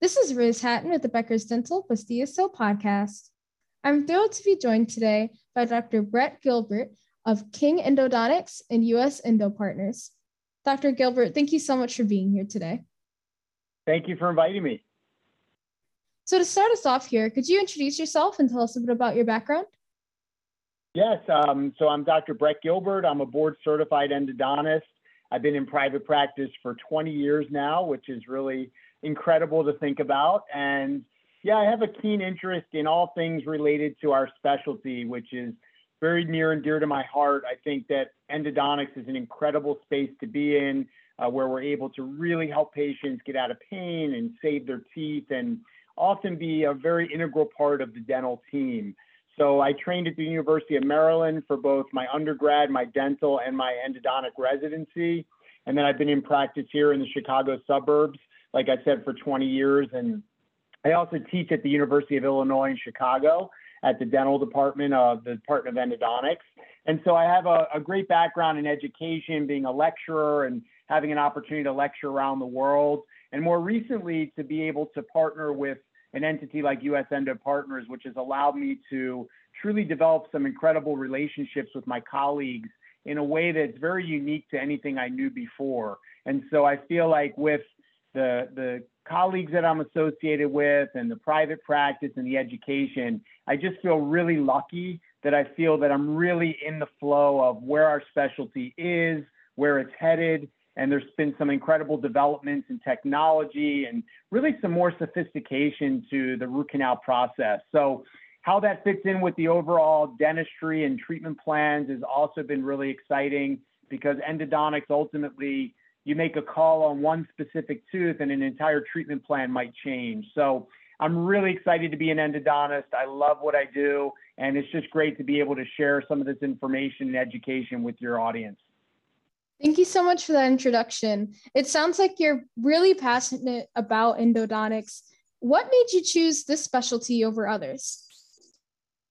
This is Riz Hatton with the Becker's Dental Bastilla So podcast. I'm thrilled to be joined today by Dr. Brett Gilbert of King Endodontics and US Endo Partners. Dr. Gilbert, thank you so much for being here today. Thank you for inviting me. So, to start us off here, could you introduce yourself and tell us a bit about your background? Yes, um, so I'm Dr. Brett Gilbert. I'm a board certified endodontist. I've been in private practice for 20 years now, which is really incredible to think about. And yeah, I have a keen interest in all things related to our specialty, which is very near and dear to my heart. I think that endodontics is an incredible space to be in, uh, where we're able to really help patients get out of pain and save their teeth and often be a very integral part of the dental team. So I trained at the University of Maryland for both my undergrad, my dental, and my endodontic residency. And then I've been in practice here in the Chicago suburbs like I said, for 20 years. And I also teach at the University of Illinois in Chicago at the dental department of the Department of Endodontics. And so I have a, a great background in education, being a lecturer and having an opportunity to lecture around the world. And more recently, to be able to partner with an entity like US Endo Partners, which has allowed me to truly develop some incredible relationships with my colleagues in a way that's very unique to anything I knew before. And so I feel like with the the colleagues that I'm associated with and the private practice and the education, I just feel really lucky that I feel that I'm really in the flow of where our specialty is, where it's headed, and there's been some incredible developments in technology and really some more sophistication to the root canal process. So how that fits in with the overall dentistry and treatment plans has also been really exciting because endodontics ultimately you make a call on one specific tooth and an entire treatment plan might change. So I'm really excited to be an endodontist. I love what I do, and it's just great to be able to share some of this information and education with your audience. Thank you so much for that introduction. It sounds like you're really passionate about endodontics. What made you choose this specialty over others?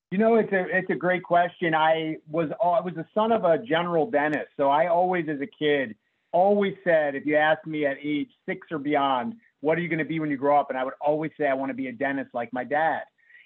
You know, it's a it's a great question. I was oh, I was the son of a general dentist, so I always, as a kid, always said, if you ask me at age six or beyond, what are you going to be when you grow up? And I would always say, I want to be a dentist like my dad.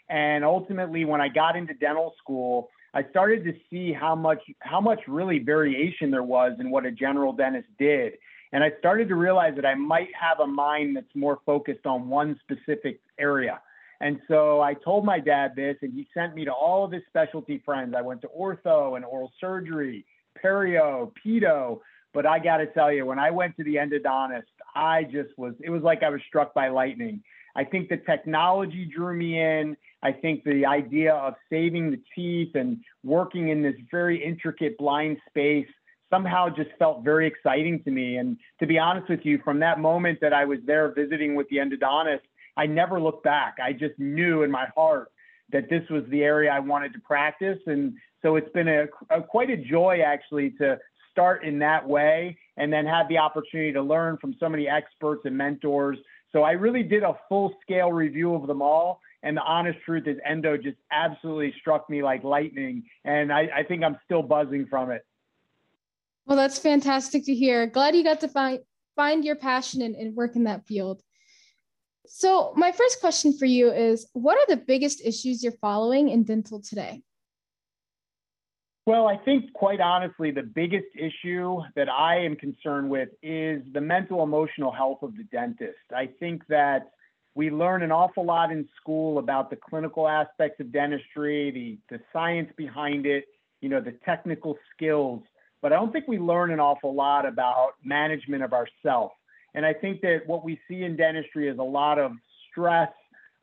And ultimately, when I got into dental school, I started to see how much how much really variation there was in what a general dentist did. And I started to realize that I might have a mind that's more focused on one specific area. And so I told my dad this, and he sent me to all of his specialty friends. I went to ortho and oral surgery, perio, pedo, but I got to tell you, when I went to the endodontist, I just was, it was like I was struck by lightning. I think the technology drew me in. I think the idea of saving the teeth and working in this very intricate blind space somehow just felt very exciting to me. And to be honest with you, from that moment that I was there visiting with the endodontist, I never looked back. I just knew in my heart that this was the area I wanted to practice. And so it's been a, a quite a joy actually to start in that way and then have the opportunity to learn from so many experts and mentors. So I really did a full scale review of them all. And the honest truth is, endo just absolutely struck me like lightning. And I, I think I'm still buzzing from it. Well, that's fantastic to hear. Glad you got to find find your passion and, and work in that field. So, my first question for you is What are the biggest issues you're following in dental today? Well, I think quite honestly, the biggest issue that I am concerned with is the mental emotional health of the dentist. I think that we learn an awful lot in school about the clinical aspects of dentistry, the, the science behind it, you know, the technical skills, but I don't think we learn an awful lot about management of ourself. And I think that what we see in dentistry is a lot of stress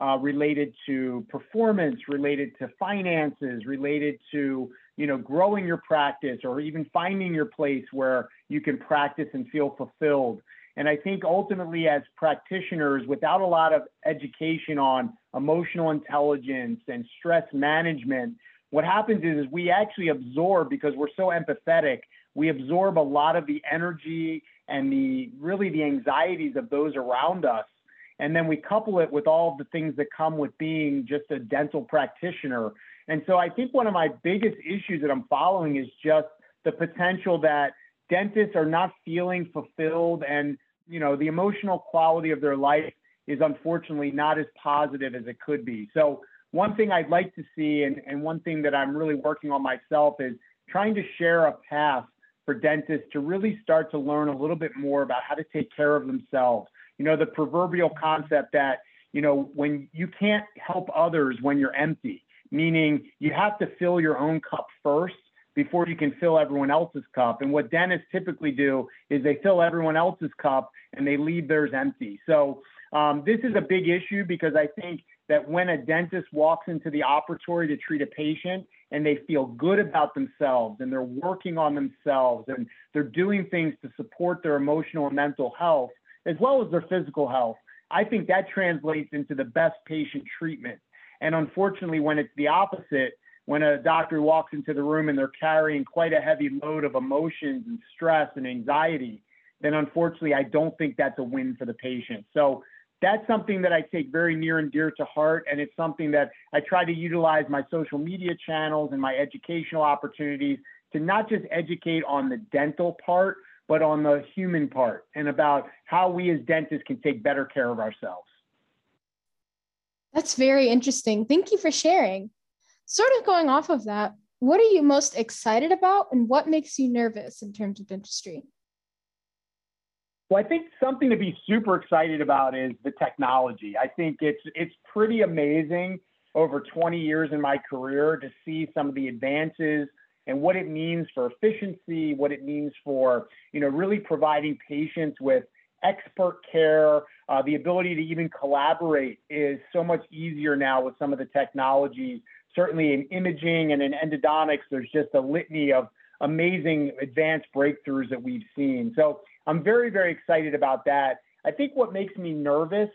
uh, related to performance, related to finances, related to you know, growing your practice or even finding your place where you can practice and feel fulfilled. And I think ultimately, as practitioners, without a lot of education on emotional intelligence and stress management, what happens is, is we actually absorb because we're so empathetic, we absorb a lot of the energy and the really the anxieties of those around us. And then we couple it with all of the things that come with being just a dental practitioner and so I think one of my biggest issues that I'm following is just the potential that dentists are not feeling fulfilled and, you know, the emotional quality of their life is unfortunately not as positive as it could be. So one thing I'd like to see, and, and one thing that I'm really working on myself is trying to share a path for dentists to really start to learn a little bit more about how to take care of themselves. You know, the proverbial concept that, you know, when you can't help others when you're empty, meaning you have to fill your own cup first before you can fill everyone else's cup. And what dentists typically do is they fill everyone else's cup and they leave theirs empty. So um, this is a big issue because I think that when a dentist walks into the operatory to treat a patient and they feel good about themselves and they're working on themselves and they're doing things to support their emotional and mental health as well as their physical health, I think that translates into the best patient treatment. And unfortunately, when it's the opposite, when a doctor walks into the room and they're carrying quite a heavy load of emotions and stress and anxiety, then unfortunately, I don't think that's a win for the patient. So that's something that I take very near and dear to heart. And it's something that I try to utilize my social media channels and my educational opportunities to not just educate on the dental part, but on the human part and about how we as dentists can take better care of ourselves. That's very interesting. Thank you for sharing sort of going off of that, what are you most excited about and what makes you nervous in terms of dentistry? Well, I think something to be super excited about is the technology. I think it's it's pretty amazing over 20 years in my career to see some of the advances and what it means for efficiency, what it means for you know really providing patients with expert care. Uh, the ability to even collaborate is so much easier now with some of the technologies certainly in imaging and in endodontics, there's just a litany of amazing advanced breakthroughs that we've seen. So I'm very, very excited about that. I think what makes me nervous,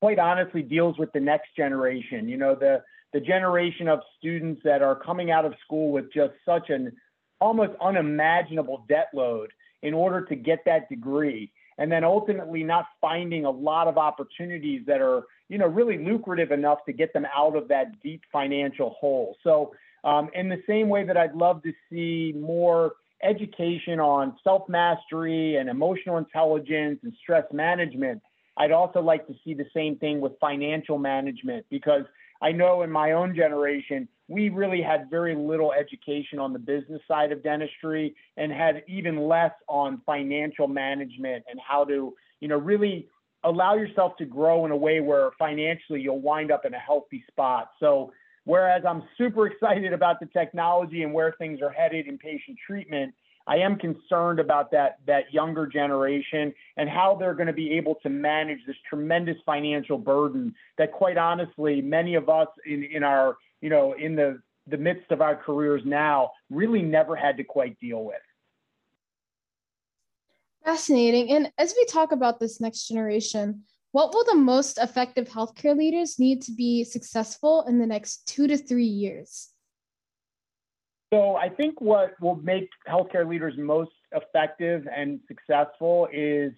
quite honestly, deals with the next generation. You know, the the generation of students that are coming out of school with just such an almost unimaginable debt load in order to get that degree and then ultimately not finding a lot of opportunities that are you know really lucrative enough to get them out of that deep financial hole. So um, in the same way that i'd love to see more education on self mastery and emotional intelligence and stress management i'd also like to see the same thing with financial management because I know in my own generation, we really had very little education on the business side of dentistry and had even less on financial management and how to, you know, really allow yourself to grow in a way where financially you'll wind up in a healthy spot. So, whereas I'm super excited about the technology and where things are headed in patient treatment, I am concerned about that that younger generation and how they're going to be able to manage this tremendous financial burden that quite honestly many of us in in our you know in the the midst of our careers now really never had to quite deal with. Fascinating. And as we talk about this next generation, what will the most effective healthcare leaders need to be successful in the next two to three years? So I think what will make healthcare leaders most effective and successful is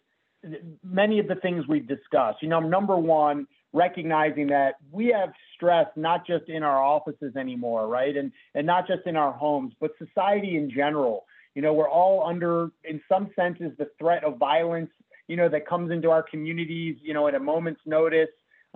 many of the things we've discussed. You know, number one, recognizing that we have stress not just in our offices anymore, right? And and not just in our homes, but society in general. You know, we're all under, in some senses, the threat of violence, you know, that comes into our communities, you know, at a moment's notice.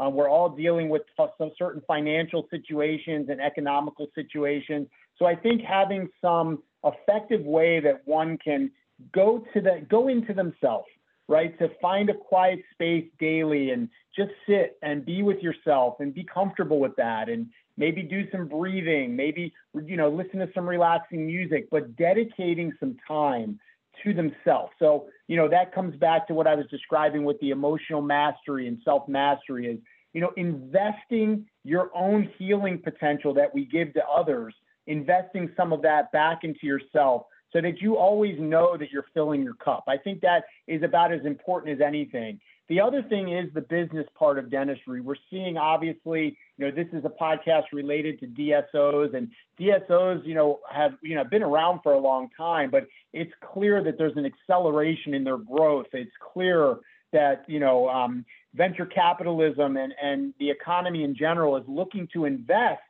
Uh, we're all dealing with some certain financial situations and economical situations. So I think having some effective way that one can go to the go into themselves, right? To find a quiet space daily and just sit and be with yourself and be comfortable with that and maybe do some breathing, maybe you know, listen to some relaxing music, but dedicating some time to themselves. So, you know, that comes back to what I was describing with the emotional mastery and self-mastery is, you know, investing your own healing potential that we give to others investing some of that back into yourself so that you always know that you're filling your cup. I think that is about as important as anything. The other thing is the business part of dentistry. We're seeing obviously, you know, this is a podcast related to DSOs and DSOs, you know, have, you know, been around for a long time, but it's clear that there's an acceleration in their growth. It's clear that, you know, um, venture capitalism and, and the economy in general is looking to invest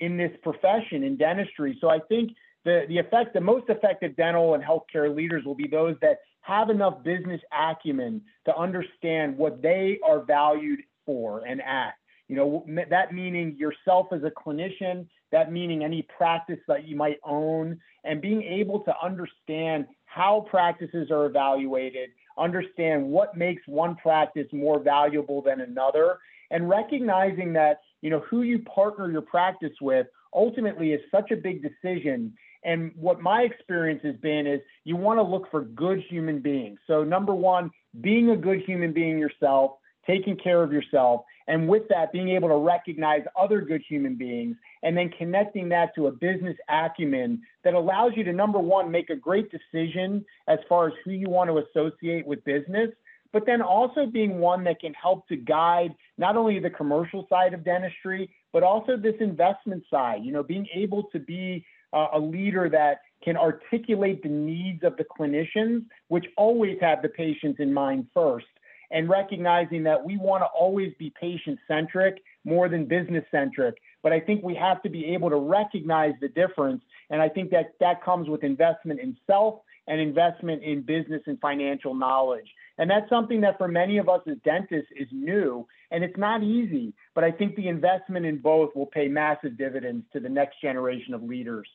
in this profession in dentistry. So I think the the effect, the most effective dental and healthcare leaders will be those that have enough business acumen to understand what they are valued for and at. You know, that meaning yourself as a clinician, that meaning any practice that you might own, and being able to understand how practices are evaluated, understand what makes one practice more valuable than another, and recognizing that, you know, who you partner your practice with ultimately is such a big decision. And what my experience has been is you want to look for good human beings. So, number one, being a good human being yourself, taking care of yourself, and with that, being able to recognize other good human beings and then connecting that to a business acumen that allows you to, number one, make a great decision as far as who you want to associate with business, but then also being one that can help to guide not only the commercial side of dentistry, but also this investment side, you know, being able to be uh, a leader that can articulate the needs of the clinicians, which always have the patients in mind first and recognizing that we want to always be patient centric more than business centric. But I think we have to be able to recognize the difference. And I think that that comes with investment in self and investment in business and financial knowledge. And that's something that for many of us as dentists is new and it's not easy. But I think the investment in both will pay massive dividends to the next generation of leaders.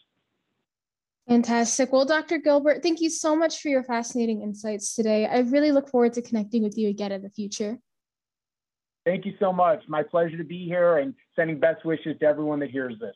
Fantastic. Well, Dr. Gilbert, thank you so much for your fascinating insights today. I really look forward to connecting with you again in the future. Thank you so much. My pleasure to be here and sending best wishes to everyone that hears this.